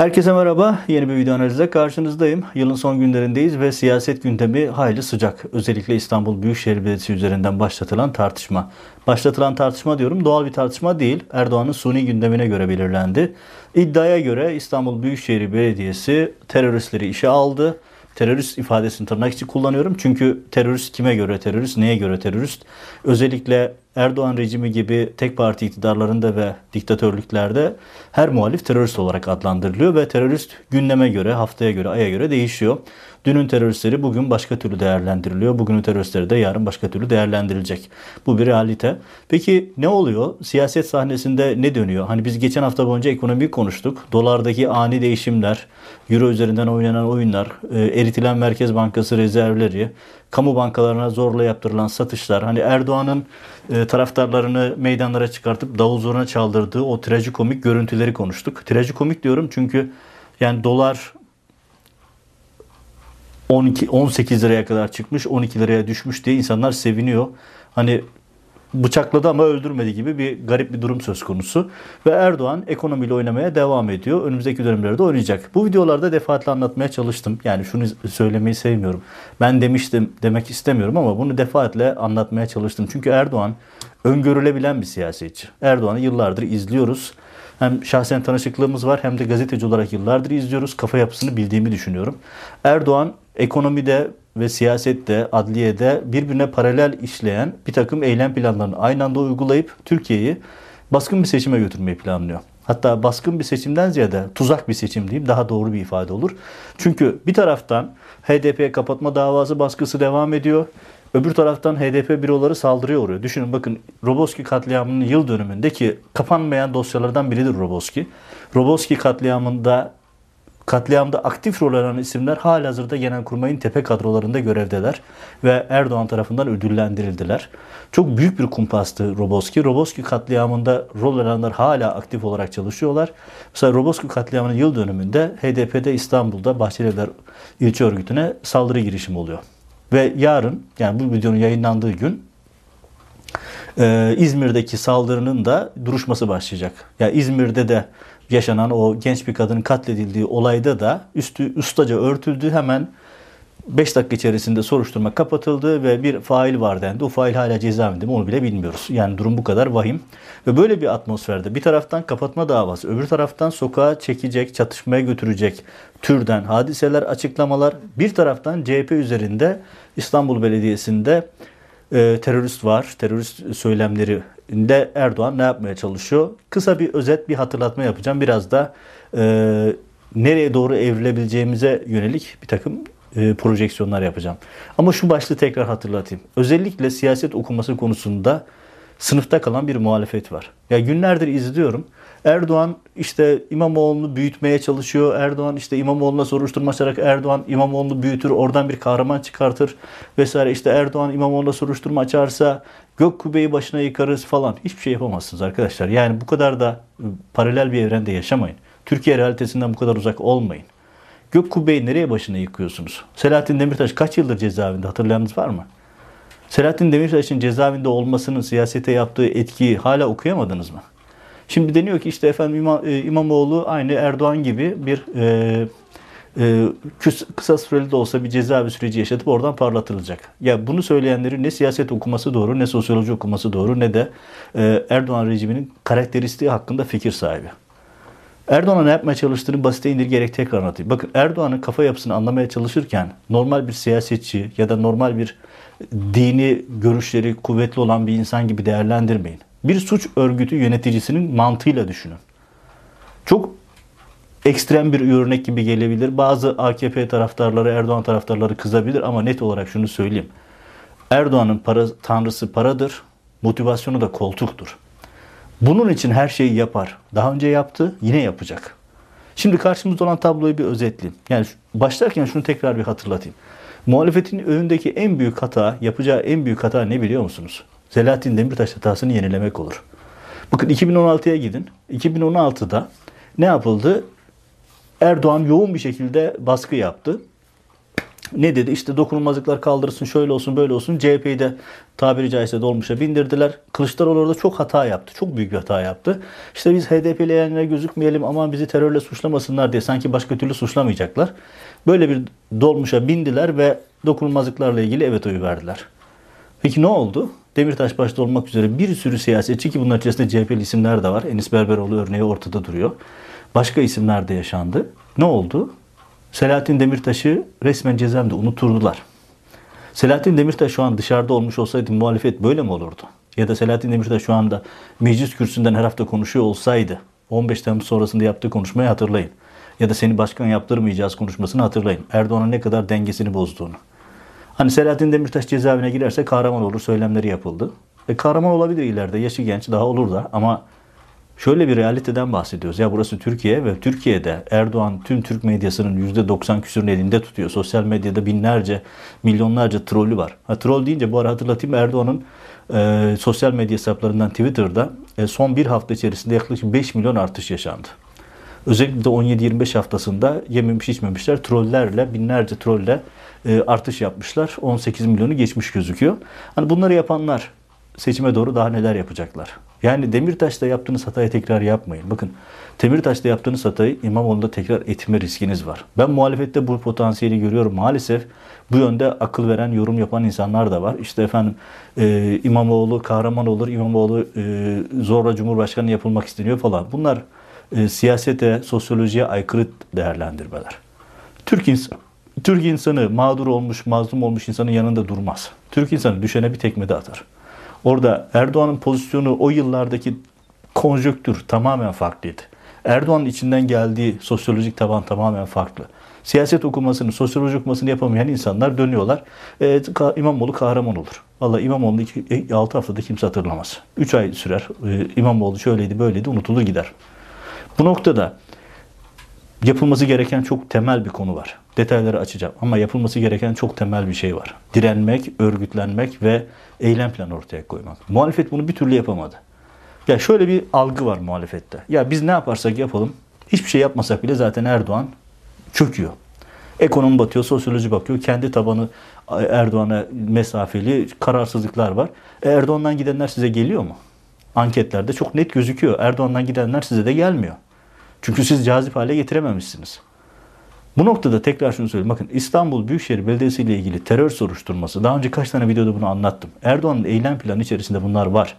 Herkese merhaba. Yeni bir video analizle karşınızdayım. Yılın son günlerindeyiz ve siyaset gündemi hayli sıcak. Özellikle İstanbul Büyükşehir Belediyesi üzerinden başlatılan tartışma. Başlatılan tartışma diyorum doğal bir tartışma değil. Erdoğan'ın suni gündemine göre belirlendi. İddiaya göre İstanbul Büyükşehir Belediyesi teröristleri işe aldı. Terörist ifadesini tırnak içi kullanıyorum. Çünkü terörist kime göre terörist, neye göre terörist? Özellikle Erdoğan rejimi gibi tek parti iktidarlarında ve diktatörlüklerde her muhalif terörist olarak adlandırılıyor ve terörist gündeme göre, haftaya göre, aya göre değişiyor. Dünün teröristleri bugün başka türlü değerlendiriliyor. Bugünün teröristleri de yarın başka türlü değerlendirilecek. Bu bir realite. Peki ne oluyor? Siyaset sahnesinde ne dönüyor? Hani biz geçen hafta boyunca ekonomiyi konuştuk. Dolardaki ani değişimler, euro üzerinden oynanan oyunlar, e, eritilen Merkez Bankası rezervleri, kamu bankalarına zorla yaptırılan satışlar, hani Erdoğan'ın e, taraftarlarını meydanlara çıkartıp davul zurna çaldırdığı o trajikomik görüntüleri konuştuk. Trajikomik diyorum çünkü yani dolar 12 18 liraya kadar çıkmış, 12 liraya düşmüş diye insanlar seviniyor. Hani bıçakladı ama öldürmedi gibi bir garip bir durum söz konusu. Ve Erdoğan ekonomiyle oynamaya devam ediyor. Önümüzdeki dönemlerde oynayacak. Bu videolarda defaatle anlatmaya çalıştım. Yani şunu söylemeyi sevmiyorum. Ben demiştim demek istemiyorum ama bunu defaatle anlatmaya çalıştım. Çünkü Erdoğan öngörülebilen bir siyasetçi. Erdoğan'ı yıllardır izliyoruz. Hem şahsen tanışıklığımız var hem de gazeteci olarak yıllardır izliyoruz. Kafa yapısını bildiğimi düşünüyorum. Erdoğan ekonomide ve siyasette, adliyede birbirine paralel işleyen bir takım eylem planlarını aynı anda uygulayıp Türkiye'yi baskın bir seçime götürmeyi planlıyor. Hatta baskın bir seçimden ziyade tuzak bir seçim diyeyim daha doğru bir ifade olur. Çünkü bir taraftan HDP kapatma davası baskısı devam ediyor. Öbür taraftan HDP büroları saldırıya uğruyor. Düşünün bakın Roboski katliamının yıl dönümünde ki kapanmayan dosyalardan biridir Roboski. Roboski katliamında Katliamda aktif rol alan isimler halihazırda Genelkurmay'ın tepe kadrolarında görevdeler ve Erdoğan tarafından ödüllendirildiler. Çok büyük bir kumpastı Roboski. Roboski katliamında rol alanlar hala aktif olarak çalışıyorlar. Mesela Roboski katliamının yıl dönümünde HDP'de İstanbul'da Bahçelievler ilçe örgütüne saldırı girişimi oluyor. Ve yarın yani bu videonun yayınlandığı gün İzmir'deki saldırının da duruşması başlayacak. Ya yani İzmir'de de yaşanan o genç bir kadının katledildiği olayda da üstü ustaca örtüldü. Hemen 5 dakika içerisinde soruşturma kapatıldı ve bir fail var dendi. O fail hala cezaevinde mi onu bile bilmiyoruz. Yani durum bu kadar vahim. Ve böyle bir atmosferde bir taraftan kapatma davası, öbür taraftan sokağa çekecek, çatışmaya götürecek türden hadiseler, açıklamalar. Bir taraftan CHP üzerinde İstanbul Belediyesi'nde e, terörist var, terörist söylemleri de Erdoğan ne yapmaya çalışıyor? Kısa bir özet, bir hatırlatma yapacağım. Biraz da e, nereye doğru evrilebileceğimize yönelik bir takım e, projeksiyonlar yapacağım. Ama şu başlığı tekrar hatırlatayım. Özellikle siyaset okuması konusunda sınıfta kalan bir muhalefet var. Ya günlerdir izliyorum. Erdoğan işte İmamoğlu'nu büyütmeye çalışıyor. Erdoğan işte İmamoğlu'na soruşturma açarak Erdoğan İmamoğlu'nu büyütür, oradan bir kahraman çıkartır vesaire. İşte Erdoğan İmamoğlu'na soruşturma açarsa gök kubbeyi başına yıkarız falan. Hiçbir şey yapamazsınız arkadaşlar. Yani bu kadar da ıı, paralel bir evrende yaşamayın. Türkiye realitesinden bu kadar uzak olmayın. Gök kubbeyi nereye başına yıkıyorsunuz? Selahattin Demirtaş kaç yıldır cezaevinde hatırlayanınız var mı? Selahattin Demirtaş'ın cezaevinde olmasının siyasete yaptığı etkiyi hala okuyamadınız mı? Şimdi deniyor ki işte efendim İmam, e, İmamoğlu aynı Erdoğan gibi bir e, e, kısa süreli de olsa bir cezaevi süreci yaşatıp oradan parlatılacak. Ya bunu söyleyenlerin ne siyaset okuması doğru, ne sosyoloji okuması doğru, ne de e, Erdoğan rejiminin karakteristiği hakkında fikir sahibi. Erdoğan'a ne yapmaya çalıştığını basite indirgerek tekrar anlatayım. Bakın Erdoğan'ın kafa yapısını anlamaya çalışırken normal bir siyasetçi ya da normal bir dini görüşleri kuvvetli olan bir insan gibi değerlendirmeyin. Bir suç örgütü yöneticisinin mantığıyla düşünün. Çok ekstrem bir örnek gibi gelebilir. Bazı AKP taraftarları, Erdoğan taraftarları kızabilir ama net olarak şunu söyleyeyim. Erdoğan'ın para, tanrısı paradır, motivasyonu da koltuktur. Bunun için her şeyi yapar. Daha önce yaptı, yine yapacak. Şimdi karşımızda olan tabloyu bir özetleyeyim. Yani başlarken şunu tekrar bir hatırlatayım. Muhalefetin önündeki en büyük hata, yapacağı en büyük hata ne biliyor musunuz? Selahattin Demirtaş hatasını yenilemek olur. Bakın 2016'ya gidin. 2016'da ne yapıldı? Erdoğan yoğun bir şekilde baskı yaptı. Ne dedi? İşte dokunulmazlıklar kaldırılsın, şöyle olsun, böyle olsun. CHP'yi de tabiri caizse dolmuşa bindirdiler. Kılıçdaroğlu orada çok hata yaptı. Çok büyük bir hata yaptı. İşte biz HDP'li gözükmeyelim aman bizi terörle suçlamasınlar diye sanki başka türlü suçlamayacaklar. Böyle bir dolmuşa bindiler ve dokunulmazlıklarla ilgili evet oyu verdiler. Peki ne oldu? Demirtaş başta olmak üzere bir sürü siyasetçi ki bunlar içerisinde CHP'li isimler de var. Enis Berberoğlu örneği ortada duruyor. Başka isimler de yaşandı. Ne oldu? Selahattin Demirtaş'ı resmen cezemde unuturdular. Selahattin Demirtaş şu an dışarıda olmuş olsaydı muhalefet böyle mi olurdu? Ya da Selahattin Demirtaş şu anda meclis kürsüsünden her hafta konuşuyor olsaydı 15 Temmuz sonrasında yaptığı konuşmayı hatırlayın. Ya da seni başkan yaptırmayacağız konuşmasını hatırlayın. Erdoğan'ın ne kadar dengesini bozduğunu. Hani Selahattin Demirtaş cezaevine girerse kahraman olur söylemleri yapıldı. E, kahraman olabilir ileride. Yaşı genç daha olur da ama şöyle bir realiteden bahsediyoruz. Ya burası Türkiye ve Türkiye'de Erdoğan tüm Türk medyasının %90 küsürünü elinde tutuyor. Sosyal medyada binlerce, milyonlarca trollü var. Ha, troll deyince bu ara hatırlatayım Erdoğan'ın e, sosyal medya hesaplarından Twitter'da e, son bir hafta içerisinde yaklaşık 5 milyon artış yaşandı. Özellikle de 17-25 haftasında yememiş içmemişler trollerle, binlerce trolle e, artış yapmışlar. 18 milyonu geçmiş gözüküyor. Hani bunları yapanlar seçime doğru daha neler yapacaklar? Yani Demirtaş'ta yaptığınız hatayı tekrar yapmayın. Bakın Demirtaş'ta yaptığınız hatayı İmamoğlu'nda tekrar etme riskiniz var. Ben muhalefette bu potansiyeli görüyorum. Maalesef bu yönde akıl veren, yorum yapan insanlar da var. İşte efendim e, İmamoğlu kahraman olur, İmamoğlu e, zorla Cumhurbaşkanı yapılmak isteniyor falan. Bunlar e, siyasete, sosyolojiye aykırı değerlendirmeler. Türk insanı Türk insanı mağdur olmuş, mazlum olmuş insanın yanında durmaz. Türk insanı düşene bir tekme de atar. Orada Erdoğan'ın pozisyonu o yıllardaki konjöktür tamamen farklıydı. Erdoğan'ın içinden geldiği sosyolojik taban tamamen farklı. Siyaset okumasını, sosyoloji okumasını yapamayan insanlar dönüyorlar. E, İmamoğlu kahraman olur. Valla İmamoğlu'nu 6 haftada kimse hatırlamaz. 3 ay sürer. E, İmamoğlu şöyleydi böyleydi unutulur gider. Bu noktada yapılması gereken çok temel bir konu var. Detayları açacağım ama yapılması gereken çok temel bir şey var. Direnmek, örgütlenmek ve eylem planı ortaya koymak. Muhalefet bunu bir türlü yapamadı. Ya şöyle bir algı var muhalefette. Ya biz ne yaparsak yapalım, hiçbir şey yapmasak bile zaten Erdoğan çöküyor. Ekonomi batıyor, sosyoloji bakıyor. Kendi tabanı Erdoğan'a mesafeli kararsızlıklar var. E Erdoğan'dan gidenler size geliyor mu? Anketlerde çok net gözüküyor. Erdoğan'dan gidenler size de gelmiyor. Çünkü siz cazip hale getirememişsiniz. Bu noktada tekrar şunu söyleyeyim. Bakın İstanbul Büyükşehir Belediyesi ile ilgili terör soruşturması. Daha önce kaç tane videoda bunu anlattım. Erdoğan'ın eylem planı içerisinde bunlar var.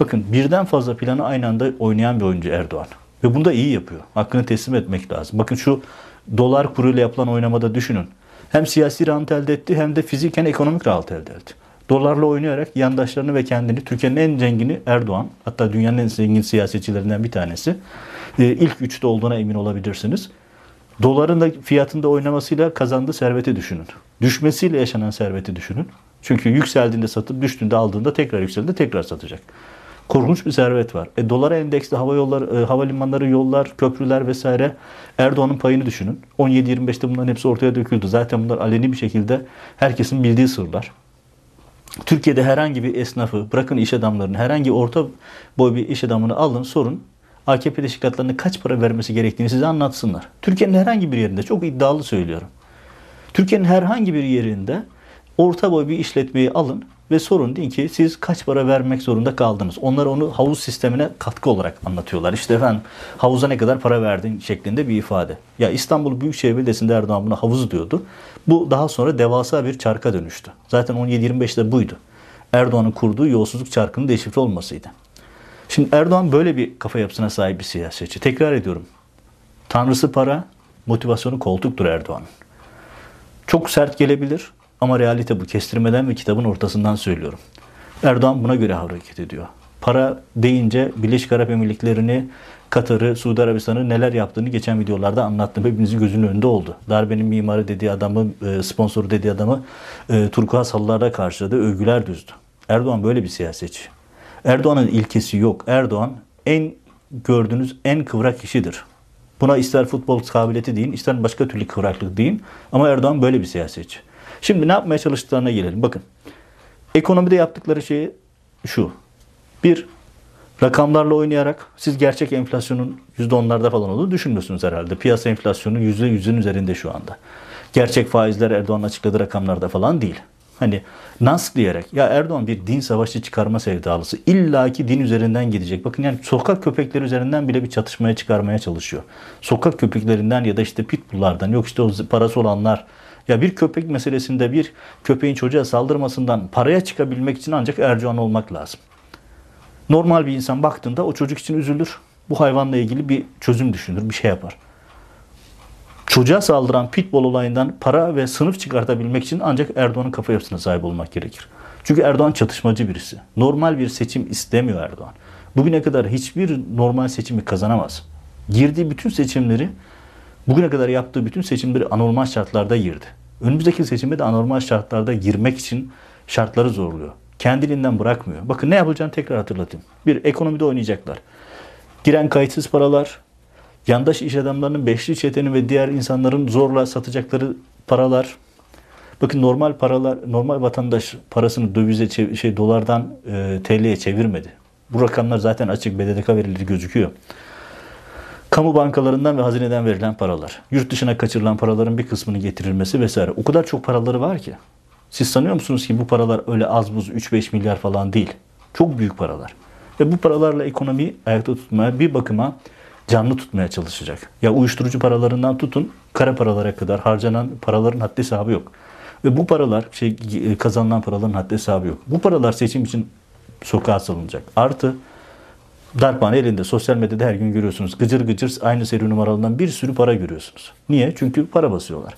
Bakın birden fazla planı aynı anda oynayan bir oyuncu Erdoğan. Ve bunu da iyi yapıyor. Hakkını teslim etmek lazım. Bakın şu dolar kuruyla yapılan oynamada düşünün. Hem siyasi rant elde etti hem de fiziken ekonomik rant elde etti. Dolarla oynayarak yandaşlarını ve kendini Türkiye'nin en zengini Erdoğan hatta dünyanın en zengin siyasetçilerinden bir tanesi ilk üçte olduğuna emin olabilirsiniz. Doların da fiyatında oynamasıyla kazandığı serveti düşünün. Düşmesiyle yaşanan serveti düşünün. Çünkü yükseldiğinde satıp düştüğünde aldığında tekrar yükseldiğinde tekrar satacak. Korkunç bir servet var. E, dolara endeksli hava yolları, e, havalimanları, yollar, köprüler vesaire Erdoğan'ın payını düşünün. 17-25'te bunların hepsi ortaya döküldü. Zaten bunlar aleni bir şekilde herkesin bildiği sırlar. Türkiye'de herhangi bir esnafı, bırakın iş adamlarını, herhangi orta boy bir iş adamını alın, sorun. AKP teşkilatlarına kaç para vermesi gerektiğini size anlatsınlar. Türkiye'nin herhangi bir yerinde, çok iddialı söylüyorum. Türkiye'nin herhangi bir yerinde orta boy bir işletmeyi alın ve sorun deyin ki siz kaç para vermek zorunda kaldınız. Onlar onu havuz sistemine katkı olarak anlatıyorlar. İşte efendim havuza ne kadar para verdin şeklinde bir ifade. Ya İstanbul Büyükşehir Belediyesi'nde Erdoğan buna havuz diyordu. Bu daha sonra devasa bir çarka dönüştü. Zaten 17-25'te buydu. Erdoğan'ın kurduğu yolsuzluk çarkının deşifre olmasıydı. Şimdi Erdoğan böyle bir kafa yapısına sahip bir siyasetçi. Tekrar ediyorum. Tanrısı para, motivasyonu koltuktur Erdoğan. Çok sert gelebilir ama realite bu. Kestirmeden ve kitabın ortasından söylüyorum. Erdoğan buna göre hareket ediyor. Para deyince Birleşik Arap Emirlikleri'ni, Katar'ı, Suudi Arabistan'ı neler yaptığını geçen videolarda anlattım. Hepinizin gözünün önünde oldu. Darbenin mimarı dediği adamı, e, sponsoru dediği adamı e, turkuaz halılarda karşıladı, övgüler düzdü. Erdoğan böyle bir siyasetçi. Erdoğan'ın ilkesi yok. Erdoğan en gördüğünüz en kıvrak kişidir. Buna ister futbol kabiliyeti deyin, ister başka türlü kıvraklık deyin. Ama Erdoğan böyle bir siyasetçi. Şimdi ne yapmaya çalıştıklarına gelelim. Bakın. Ekonomide yaptıkları şey şu. Bir, rakamlarla oynayarak siz gerçek enflasyonun %10'larda falan olduğunu düşünmüyorsunuz herhalde. Piyasa enflasyonu %100'ün üzerinde şu anda. Gerçek faizler Erdoğan'ın açıkladığı rakamlarda falan değil. Hani nas diyerek ya Erdoğan bir din savaşı çıkarma sevdalısı. İlla ki din üzerinden gidecek. Bakın yani sokak köpekleri üzerinden bile bir çatışmaya çıkarmaya çalışıyor. Sokak köpeklerinden ya da işte pitbulllardan yok işte o parası olanlar. Ya bir köpek meselesinde bir köpeğin çocuğa saldırmasından paraya çıkabilmek için ancak Erdoğan olmak lazım. Normal bir insan baktığında o çocuk için üzülür. Bu hayvanla ilgili bir çözüm düşünür, bir şey yapar. Çocuğa saldıran pitbull olayından para ve sınıf çıkartabilmek için ancak Erdoğan'ın kafa yapısına sahip olmak gerekir. Çünkü Erdoğan çatışmacı birisi. Normal bir seçim istemiyor Erdoğan. Bugüne kadar hiçbir normal seçimi kazanamaz. Girdiği bütün seçimleri, bugüne kadar yaptığı bütün seçimleri anormal şartlarda girdi. Önümüzdeki seçimde de anormal şartlarda girmek için şartları zorluyor. Kendiliğinden bırakmıyor. Bakın ne yapacağını tekrar hatırlatayım. Bir, ekonomide oynayacaklar. Giren kayıtsız paralar, yandaş iş adamlarının beşli çetenin ve diğer insanların zorla satacakları paralar. Bakın normal paralar, normal vatandaş parasını dövize, şey dolardan e, TL'ye çevirmedi. Bu rakamlar zaten açık BDDK verileri gözüküyor. Kamu bankalarından ve hazineden verilen paralar, yurt dışına kaçırılan paraların bir kısmının getirilmesi vesaire. O kadar çok paraları var ki. Siz sanıyor musunuz ki bu paralar öyle az buz 3-5 milyar falan değil. Çok büyük paralar. Ve bu paralarla ekonomiyi ayakta tutmaya bir bakıma canlı tutmaya çalışacak. Ya uyuşturucu paralarından tutun kara paralara kadar harcanan paraların haddi hesabı yok. Ve bu paralar şey kazanılan paraların haddi hesabı yok. Bu paralar seçim için sokağa salınacak. Artı darphane elinde sosyal medyada her gün görüyorsunuz. Gıcır gıcır aynı seri numaralarından bir sürü para görüyorsunuz. Niye? Çünkü para basıyorlar.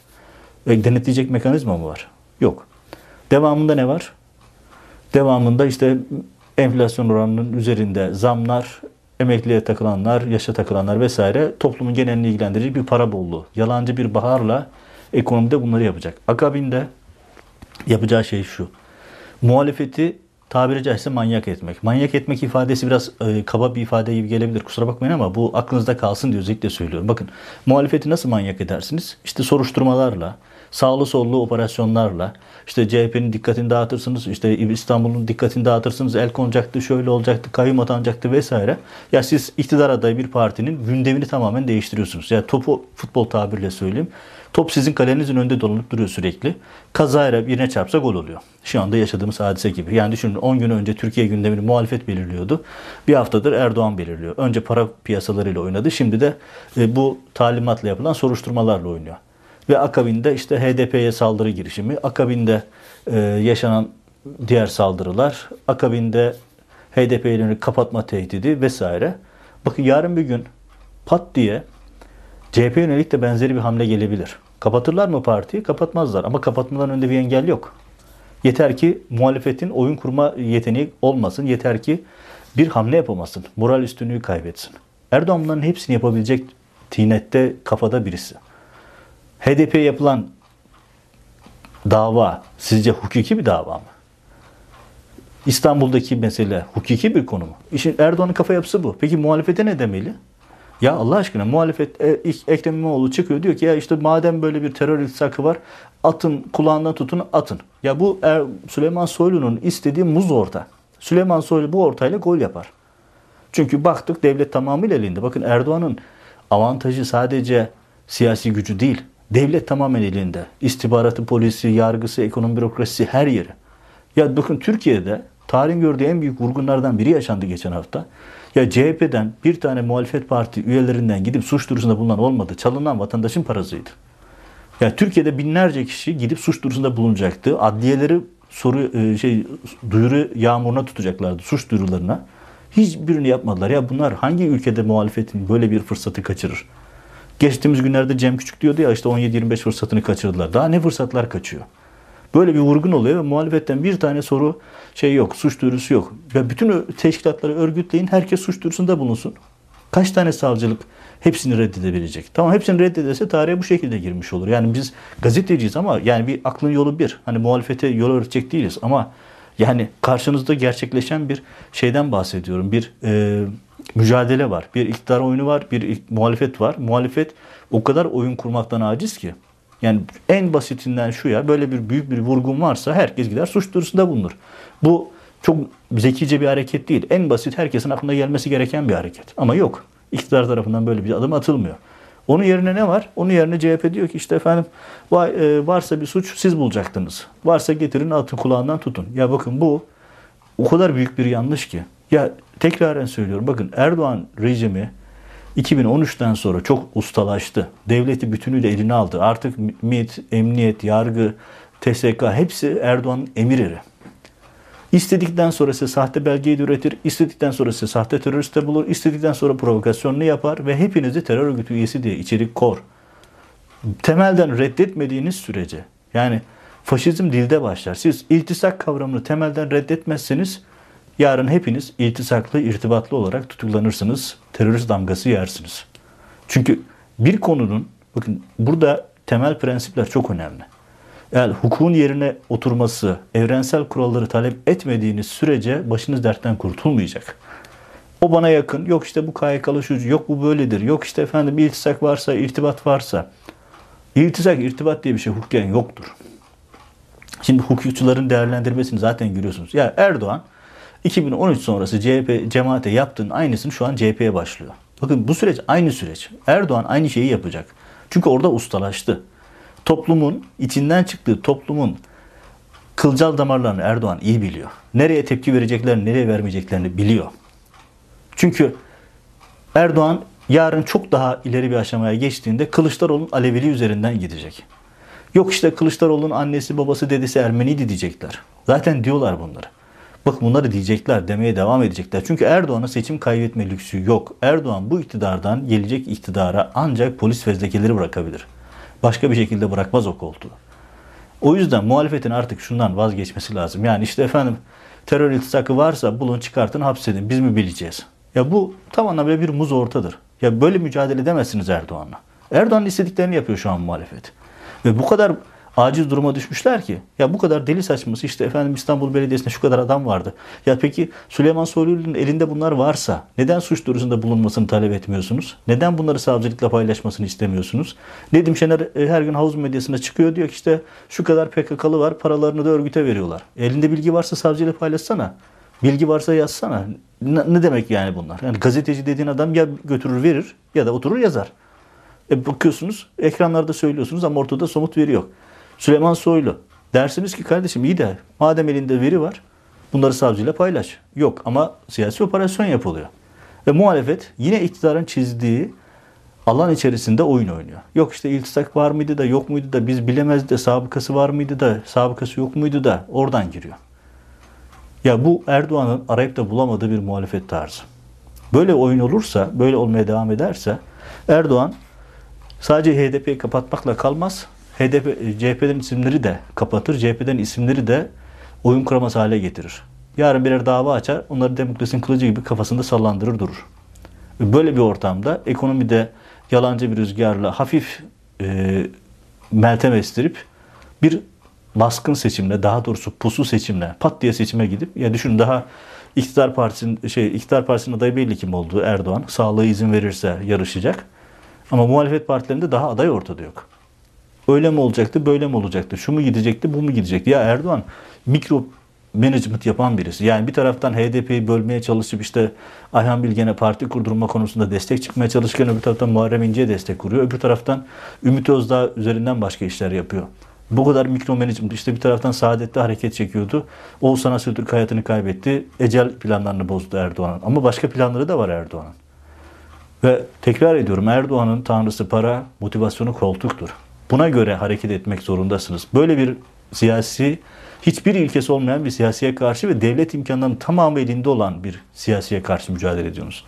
Ve denetleyecek mekanizma mı var? Yok. Devamında ne var? Devamında işte enflasyon oranının üzerinde zamlar, emekliye takılanlar, yaşa takılanlar vesaire toplumun genelini ilgilendirici bir para bolluğu. Yalancı bir baharla ekonomide bunları yapacak. Akabinde yapacağı şey şu. Muhalefeti tabiri caizse manyak etmek. Manyak etmek ifadesi biraz e, kaba bir ifade gibi gelebilir. Kusura bakmayın ama bu aklınızda kalsın diye özellikle söylüyorum. Bakın muhalefeti nasıl manyak edersiniz? İşte soruşturmalarla, sağlı sollu operasyonlarla işte CHP'nin dikkatini dağıtırsınız, işte İstanbul'un dikkatini dağıtırsınız, el konacaktı, şöyle olacaktı, kayyum atanacaktı vesaire. Ya siz iktidar adayı bir partinin gündemini tamamen değiştiriyorsunuz. Ya yani topu futbol tabirle söyleyeyim. Top sizin kalenizin önünde dolanıp duruyor sürekli. Kazayla birine çarpsa gol oluyor. Şu anda yaşadığımız hadise gibi. Yani düşünün 10 gün önce Türkiye gündemini muhalefet belirliyordu. Bir haftadır Erdoğan belirliyor. Önce para piyasalarıyla oynadı. Şimdi de e, bu talimatla yapılan soruşturmalarla oynuyor. Ve akabinde işte HDP'ye saldırı girişimi, akabinde e, yaşanan diğer saldırılar, akabinde HDP'yi kapatma tehdidi vesaire. Bakın yarın bir gün pat diye CHP yönelik de benzeri bir hamle gelebilir. Kapatırlar mı partiyi? Kapatmazlar. Ama kapatmadan önünde bir engel yok. Yeter ki muhalefetin oyun kurma yeteneği olmasın. Yeter ki bir hamle yapamasın. Moral üstünlüğü kaybetsin. Erdoğan bunların hepsini yapabilecek tinette kafada birisi. HDP'ye yapılan dava sizce hukuki bir dava mı? İstanbul'daki mesele hukuki bir konu mu? İşin Erdoğan'ın kafa yapısı bu. Peki muhalefete ne demeli? Ya Allah aşkına muhalefet e, Ekrem İmamoğlu çıkıyor diyor ki ya işte madem böyle bir terör iltisakı var atın kulağından tutun atın. Ya bu er, Süleyman Soylu'nun istediği muz orta. Süleyman Soylu bu ortayla gol yapar. Çünkü baktık devlet tamamıyla elinde. Bakın Erdoğan'ın avantajı sadece siyasi gücü değil. Devlet tamamen elinde. İstihbaratı, polisi, yargısı, ekonomi bürokrasisi her yeri. Ya bakın Türkiye'de tarihin gördüğü en büyük vurgunlardan biri yaşandı geçen hafta. Ya CHP'den bir tane muhalefet parti üyelerinden gidip suç duyurusunda bulunan olmadı. Çalınan vatandaşın parasıydı. Ya Türkiye'de binlerce kişi gidip suç duyurusunda bulunacaktı. Adliyeleri soru e, şey duyuru yağmuruna tutacaklardı suç duyurularına. Hiçbirini yapmadılar. Ya bunlar hangi ülkede muhalefetin böyle bir fırsatı kaçırır? Geçtiğimiz günlerde Cem Küçük diyordu ya işte 17-25 fırsatını kaçırdılar. Daha ne fırsatlar kaçıyor? Böyle bir vurgun oluyor ve muhalefetten bir tane soru şey yok, suç duyurusu yok. Ve bütün teşkilatları örgütleyin, herkes suç duyurusunda bulunsun. Kaç tane savcılık hepsini reddedebilecek? Tamam hepsini reddederse tarihe bu şekilde girmiş olur. Yani biz gazeteciyiz ama yani bir aklın yolu bir. Hani muhalefete yol öğretecek değiliz ama yani karşınızda gerçekleşen bir şeyden bahsediyorum. Bir e, mücadele var. Bir iktidar oyunu var, bir muhalefet var. Muhalefet o kadar oyun kurmaktan aciz ki. Yani en basitinden şu ya böyle bir büyük bir vurgun varsa herkes gider suç duyurusunda bulunur. Bu çok zekice bir hareket değil. En basit herkesin aklına gelmesi gereken bir hareket. Ama yok. İktidar tarafından böyle bir adım atılmıyor. Onun yerine ne var? Onun yerine CHP diyor ki işte efendim e, varsa bir suç siz bulacaktınız. Varsa getirin atın kulağından tutun. Ya bakın bu o kadar büyük bir yanlış ki. Ya tekraren söylüyorum bakın Erdoğan rejimi 2013'ten sonra çok ustalaştı. Devleti bütünüyle eline aldı. Artık MİT, emniyet, yargı, TSK hepsi Erdoğan'ın emir eri. İstedikten sonra size sahte belgeyi de üretir, istedikten sonra size sahte terörist de bulur, istedikten sonra provokasyonunu yapar ve hepinizi terör örgütü üyesi diye içerik kor. Temelden reddetmediğiniz sürece, yani faşizm dilde başlar. Siz iltisak kavramını temelden reddetmezseniz yarın hepiniz iltisaklı, irtibatlı olarak tutuklanırsınız, terörist damgası yersiniz. Çünkü bir konunun, bakın burada temel prensipler çok önemli. Yani hukukun yerine oturması, evrensel kuralları talep etmediğiniz sürece başınız dertten kurtulmayacak. O bana yakın, yok işte bu KYK'lı şu, yok bu böyledir, yok işte efendim bir iltisak varsa, irtibat varsa. İltisak, irtibat diye bir şey hukuken yoktur. Şimdi hukukçuların değerlendirmesini zaten görüyorsunuz. Ya Erdoğan 2013 sonrası CHP cemaate yaptığın aynısını şu an CHP'ye başlıyor. Bakın bu süreç aynı süreç. Erdoğan aynı şeyi yapacak. Çünkü orada ustalaştı toplumun içinden çıktığı toplumun kılcal damarlarını Erdoğan iyi biliyor. Nereye tepki vereceklerini, nereye vermeyeceklerini biliyor. Çünkü Erdoğan yarın çok daha ileri bir aşamaya geçtiğinde Kılıçdaroğlu'nun Alevili üzerinden gidecek. Yok işte Kılıçdaroğlu'nun annesi, babası, dedesi Ermeniydi diyecekler. Zaten diyorlar bunları. Bak bunları diyecekler, demeye devam edecekler. Çünkü Erdoğan'ın seçim kaybetme lüksü yok. Erdoğan bu iktidardan gelecek iktidara ancak polis fezlekeleri bırakabilir. Başka bir şekilde bırakmaz o koltuğu. O yüzden muhalefetin artık şundan vazgeçmesi lazım. Yani işte efendim terör iltisakı varsa bulun çıkartın hapsedin biz mi bileceğiz? Ya bu tam anlamıyla bir muz ortadır. Ya böyle mücadele edemezsiniz Erdoğan'la. Erdoğan istediklerini yapıyor şu an muhalefet. Ve bu kadar aciz duruma düşmüşler ki. Ya bu kadar deli saçması işte efendim İstanbul Belediyesi'nde şu kadar adam vardı. Ya peki Süleyman Soylu'nun elinde bunlar varsa neden suç duyurusunda bulunmasını talep etmiyorsunuz? Neden bunları savcılıkla paylaşmasını istemiyorsunuz? Nedim Şener e, her gün havuz medyasına çıkıyor diyor ki işte şu kadar PKK'lı var paralarını da örgüte veriyorlar. Elinde bilgi varsa savcıyla paylaşsana. Bilgi varsa yazsana. Ne, demek yani bunlar? Yani gazeteci dediğin adam ya götürür verir ya da oturur yazar. E bakıyorsunuz ekranlarda söylüyorsunuz ama ortada somut veri yok. Süleyman Soylu. Dersiniz ki kardeşim iyi de madem elinde veri var bunları savcıyla paylaş. Yok ama siyasi operasyon yapılıyor. Ve muhalefet yine iktidarın çizdiği alan içerisinde oyun oynuyor. Yok işte iltisak var mıydı da yok muydu da biz bilemezdi de sabıkası var mıydı da sabıkası yok muydu da oradan giriyor. Ya bu Erdoğan'ın arayıp da bulamadığı bir muhalefet tarzı. Böyle oyun olursa, böyle olmaya devam ederse Erdoğan sadece HDP'yi kapatmakla kalmaz. HDP, CHP'den isimleri de kapatır. CHP'den isimleri de oyun kuramaz hale getirir. Yarın birer dava açar. Onları demokrasinin kılıcı gibi kafasında sallandırır durur. Böyle bir ortamda ekonomide yalancı bir rüzgarla hafif e, meltem estirip bir baskın seçimle daha doğrusu pusu seçimle pat diye seçime gidip ya düşün daha iktidar partisinin şey iktidar partisinin adayı belli kim olduğu Erdoğan sağlığı izin verirse yarışacak. Ama muhalefet partilerinde daha aday ortada yok. Öyle mi olacaktı, böyle mi olacaktı? Şu mu gidecekti, bu mu gidecekti? Ya Erdoğan mikro management yapan birisi. Yani bir taraftan HDP'yi bölmeye çalışıp işte Ayhan Bilgen'e parti kurdurma konusunda destek çıkmaya çalışırken öbür taraftan Muharrem İnce'ye destek kuruyor. Öbür taraftan Ümit Özdağ üzerinden başka işler yapıyor. Bu kadar mikro management işte bir taraftan Saadet'te hareket çekiyordu. Oğuzhan Asiltürk hayatını kaybetti. Ecel planlarını bozdu Erdoğan'ın. Ama başka planları da var Erdoğan'ın. Ve tekrar ediyorum Erdoğan'ın tanrısı para, motivasyonu koltuktur. Buna göre hareket etmek zorundasınız. Böyle bir siyasi, hiçbir ilkesi olmayan bir siyasiye karşı ve devlet imkanlarının tamamı elinde olan bir siyasiye karşı mücadele ediyorsunuz.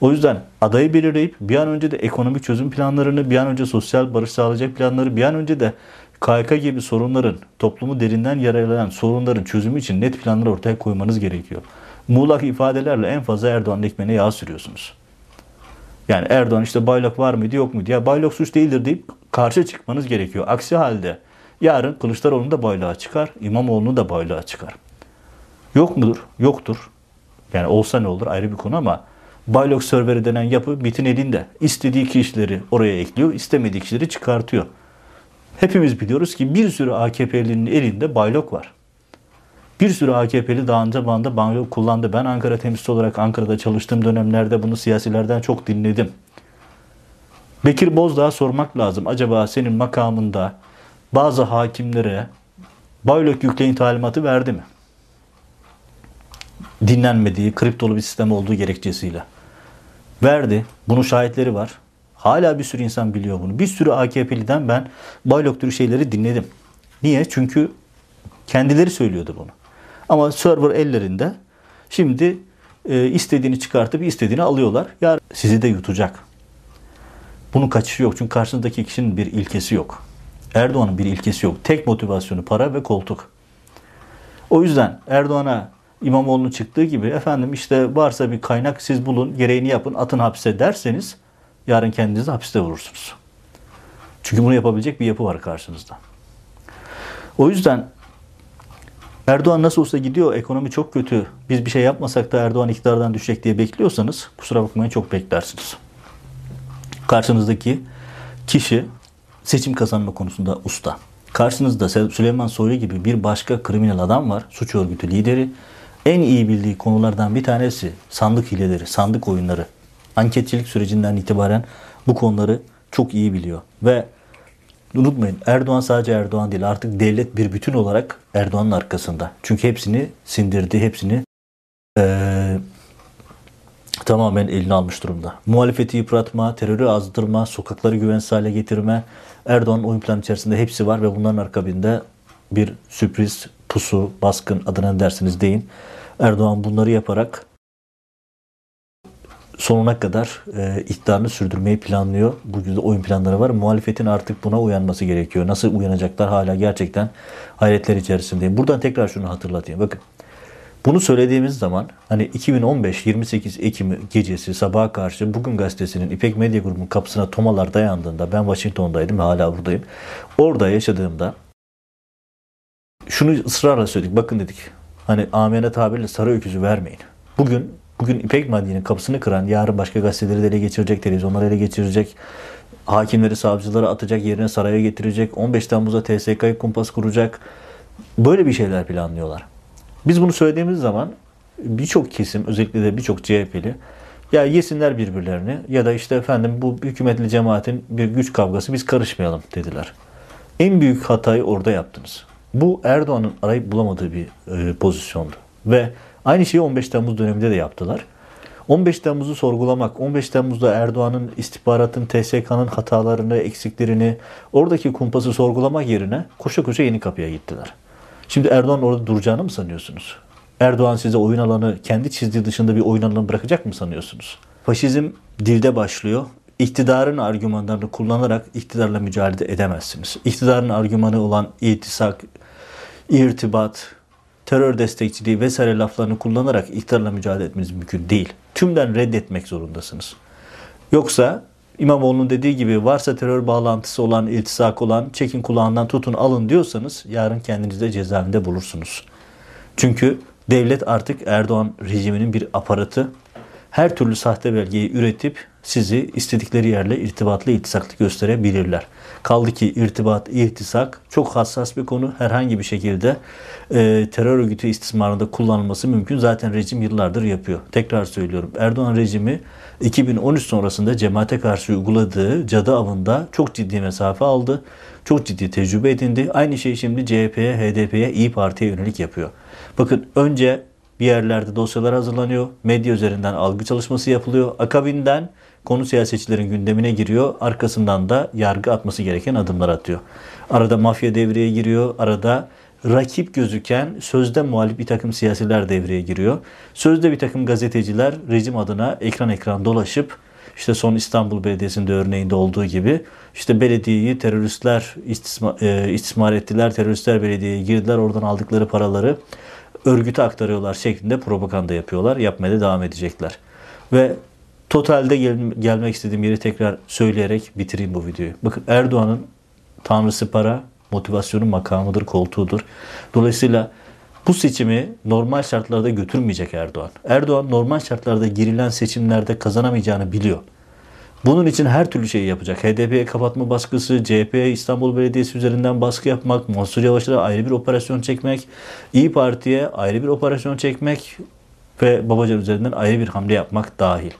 O yüzden adayı belirleyip bir an önce de ekonomik çözüm planlarını, bir an önce sosyal barış sağlayacak planları, bir an önce de KYK gibi sorunların, toplumu derinden yaralayan sorunların çözümü için net planlar ortaya koymanız gerekiyor. Muğlak ifadelerle en fazla Erdoğan'ın ekmeğine yağ sürüyorsunuz. Yani Erdoğan işte baylok var mıydı yok muydu? Ya baylok suç değildir deyip karşı çıkmanız gerekiyor. Aksi halde yarın Kılıçdaroğlu da baylığa çıkar, İmamoğlu da baylığa çıkar. Yok mudur? Yoktur. Yani olsa ne olur ayrı bir konu ama Baylok serveri denen yapı MIT'in elinde. İstediği kişileri oraya ekliyor, istemediği kişileri çıkartıyor. Hepimiz biliyoruz ki bir sürü AKP'linin elinde Baylok var. Bir sürü AKP'li daha önce banda Baylok kullandı. Ben Ankara temsilcisi olarak Ankara'da çalıştığım dönemlerde bunu siyasilerden çok dinledim. Bekir Bozdağ'a sormak lazım. Acaba senin makamında bazı hakimlere Baylok yükleyin talimatı verdi mi? Dinlenmediği, kriptolu bir sistem olduğu gerekçesiyle. Verdi. Bunun şahitleri var. Hala bir sürü insan biliyor bunu. Bir sürü AKP'liden ben Baylok türü şeyleri dinledim. Niye? Çünkü kendileri söylüyordu bunu. Ama server ellerinde. Şimdi e, istediğini çıkartıp istediğini alıyorlar. Ya sizi de yutacak. Bunun kaçışı yok. Çünkü karşınızdaki kişinin bir ilkesi yok. Erdoğan'ın bir ilkesi yok. Tek motivasyonu para ve koltuk. O yüzden Erdoğan'a İmamoğlu'nun çıktığı gibi efendim işte varsa bir kaynak siz bulun, gereğini yapın, atın hapse derseniz yarın kendinizi hapiste vurursunuz. Çünkü bunu yapabilecek bir yapı var karşınızda. O yüzden Erdoğan nasıl olsa gidiyor, ekonomi çok kötü, biz bir şey yapmasak da Erdoğan iktidardan düşecek diye bekliyorsanız kusura bakmayın çok beklersiniz. Karşınızdaki kişi seçim kazanma konusunda usta. Karşınızda Süleyman Soylu gibi bir başka kriminal adam var, suç örgütü lideri. En iyi bildiği konulardan bir tanesi sandık hileleri, sandık oyunları. Anketçilik sürecinden itibaren bu konuları çok iyi biliyor. Ve unutmayın Erdoğan sadece Erdoğan değil artık devlet bir bütün olarak Erdoğan'ın arkasında. Çünkü hepsini sindirdi, hepsini ee, tamamen eline almış durumda. Muhalefeti yıpratma, terörü azdırma, sokakları güvensiz hale getirme, Erdoğan'ın oyun planı içerisinde hepsi var ve bunların akabinde bir sürpriz, pusu, baskın adına dersiniz deyin. Erdoğan bunları yaparak sonuna kadar e, iktidarını sürdürmeyi planlıyor. Bugün de oyun planları var. Muhalefetin artık buna uyanması gerekiyor. Nasıl uyanacaklar hala gerçekten hayretler içerisindeyim. Buradan tekrar şunu hatırlatayım. Bakın bunu söylediğimiz zaman hani 2015 28 Ekim gecesi sabaha karşı Bugün Gazetesi'nin İpek Medya Grubu'nun kapısına tomalar dayandığında ben Washington'daydım hala buradayım. Orada yaşadığımda şunu ısrarla söyledik. Bakın dedik. Hani amene tabirle sarı öküzü vermeyin. Bugün bugün İpek Medyanın kapısını kıran yarın başka gazeteleri de ele geçirecek, televizyonları ele geçirecek, hakimleri, savcıları atacak, yerine saraya getirecek, 15 Temmuz'da TSK'yı kumpas kuracak. Böyle bir şeyler planlıyorlar. Biz bunu söylediğimiz zaman birçok kesim özellikle de birçok CHP'li ya yesinler birbirlerini ya da işte efendim bu hükümetli cemaatin bir güç kavgası biz karışmayalım dediler. En büyük hatayı orada yaptınız. Bu Erdoğan'ın arayıp bulamadığı bir e, pozisyondu. Ve aynı şeyi 15 Temmuz döneminde de yaptılar. 15 Temmuz'u sorgulamak, 15 Temmuz'da Erdoğan'ın istihbaratın, TSK'nın hatalarını, eksiklerini, oradaki kumpası sorgulamak yerine koşa koşa yeni kapıya gittiler. Şimdi Erdoğan orada duracağını mı sanıyorsunuz? Erdoğan size oyun alanı, kendi çizdiği dışında bir oyun alanı bırakacak mı sanıyorsunuz? Faşizm dilde başlıyor. İktidarın argümanlarını kullanarak iktidarla mücadele edemezsiniz. İktidarın argümanı olan itisak, irtibat, terör destekçiliği vesaire laflarını kullanarak iktidarla mücadele etmeniz mümkün değil. Tümden reddetmek zorundasınız. Yoksa İmamoğlu'nun dediği gibi varsa terör bağlantısı olan, iltisak olan çekin kulağından tutun alın diyorsanız yarın kendinizi cezaevinde bulursunuz. Çünkü devlet artık Erdoğan rejiminin bir aparatı. Her türlü sahte belgeyi üretip sizi istedikleri yerle irtibatlı, iltisaklı gösterebilirler. Kaldı ki irtibat, iltisak çok hassas bir konu. Herhangi bir şekilde e, terör örgütü istismarında kullanılması mümkün. Zaten rejim yıllardır yapıyor. Tekrar söylüyorum. Erdoğan rejimi 2013 sonrasında cemaate karşı uyguladığı cadı avında çok ciddi mesafe aldı. Çok ciddi tecrübe edindi. Aynı şeyi şimdi CHP'ye, HDP'ye, İyi Parti'ye yönelik yapıyor. Bakın önce bir yerlerde dosyalar hazırlanıyor. Medya üzerinden algı çalışması yapılıyor. Akabinden konu siyasetçilerin gündemine giriyor. Arkasından da yargı atması gereken adımlar atıyor. Arada mafya devreye giriyor. Arada rakip gözüken sözde muhalif bir takım siyasiler devreye giriyor. Sözde bir takım gazeteciler rejim adına ekran ekran dolaşıp işte son İstanbul Belediyesi'nde örneğinde olduğu gibi işte belediyeyi teröristler istismar, e, istismar ettiler, teröristler belediyeye girdiler, oradan aldıkları paraları örgüte aktarıyorlar şeklinde propaganda yapıyorlar. Yapmaya da devam edecekler. Ve totalde gel, gelmek istediğim yeri tekrar söyleyerek bitireyim bu videoyu. Bakın Erdoğan'ın tanrısı para, motivasyonu makamıdır, koltuğudur. Dolayısıyla bu seçimi normal şartlarda götürmeyecek Erdoğan. Erdoğan normal şartlarda girilen seçimlerde kazanamayacağını biliyor. Bunun için her türlü şeyi yapacak. HDP'ye kapatma baskısı, CHP'ye İstanbul Belediyesi üzerinden baskı yapmak, Mansur Yavaş'a ayrı bir operasyon çekmek, İyi Parti'ye ayrı bir operasyon çekmek ve Babacan üzerinden ayrı bir hamle yapmak dahil.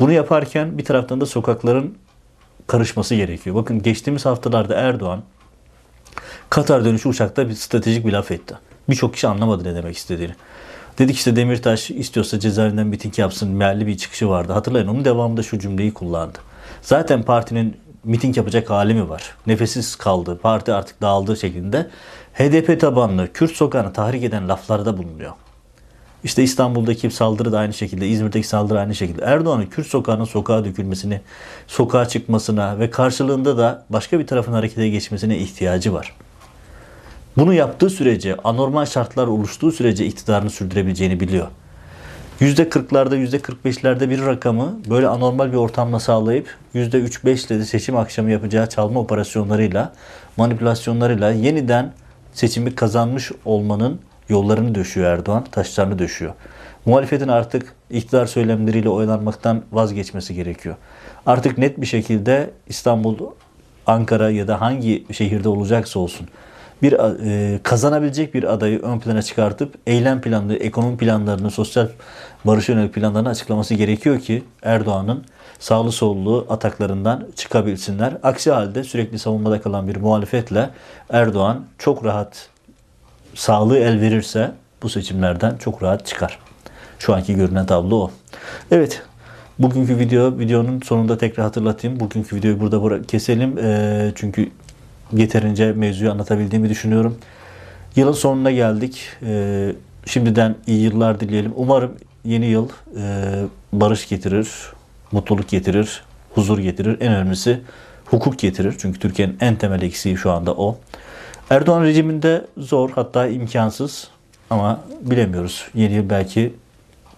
Bunu yaparken bir taraftan da sokakların karışması gerekiyor. Bakın geçtiğimiz haftalarda Erdoğan Katar dönüşü uçakta bir stratejik bir laf etti. Birçok kişi anlamadı ne demek istediğini. Dedik işte Demirtaş istiyorsa cezaevinden miting yapsın mealli bir çıkışı vardı. Hatırlayın onun devamında şu cümleyi kullandı. Zaten partinin miting yapacak hali mi var? Nefessiz kaldı. Parti artık dağıldığı şeklinde HDP tabanlı Kürt sokağını tahrik eden laflarda bulunuyor. İşte İstanbul'daki saldırı da aynı şekilde, İzmir'deki saldırı aynı şekilde. Erdoğan'ın Kürt sokağının sokağa dökülmesini, sokağa çıkmasına ve karşılığında da başka bir tarafın harekete geçmesine ihtiyacı var. Bunu yaptığı sürece, anormal şartlar oluştuğu sürece iktidarını sürdürebileceğini biliyor. %40'larda, %45'lerde bir rakamı böyle anormal bir ortamla sağlayıp %3-5 ile de seçim akşamı yapacağı çalma operasyonlarıyla, manipülasyonlarıyla yeniden seçimi kazanmış olmanın yollarını döşüyor Erdoğan, taşlarını döşüyor. Muhalefetin artık iktidar söylemleriyle oynanmaktan vazgeçmesi gerekiyor. Artık net bir şekilde İstanbul, Ankara ya da hangi şehirde olacaksa olsun bir e, kazanabilecek bir adayı ön plana çıkartıp eylem planları, ekonomi planlarını, sosyal barış yönelik planlarını açıklaması gerekiyor ki Erdoğan'ın sağlı sollu ataklarından çıkabilsinler. Aksi halde sürekli savunmada kalan bir muhalefetle Erdoğan çok rahat sağlığı el verirse bu seçimlerden çok rahat çıkar. Şu anki görünen tablo o. Evet. Bugünkü video, videonun sonunda tekrar hatırlatayım. Bugünkü videoyu burada keselim. E, çünkü yeterince mevzuyu anlatabildiğimi düşünüyorum. Yılın sonuna geldik. E, şimdiden iyi yıllar dileyelim. Umarım yeni yıl e, barış getirir, mutluluk getirir, huzur getirir. En önemlisi hukuk getirir. Çünkü Türkiye'nin en temel eksiği şu anda o. Erdoğan rejiminde zor hatta imkansız ama bilemiyoruz. Yeni yıl belki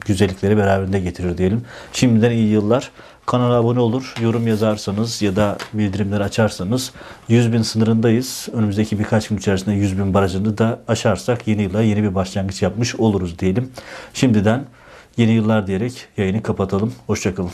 güzellikleri beraberinde getirir diyelim. Şimdiden iyi yıllar. Kanala abone olur, yorum yazarsanız ya da bildirimleri açarsanız 100 bin sınırındayız. Önümüzdeki birkaç gün içerisinde 100 bin barajını da aşarsak yeni yıla yeni bir başlangıç yapmış oluruz diyelim. Şimdiden yeni yıllar diyerek yayını kapatalım. Hoşçakalın.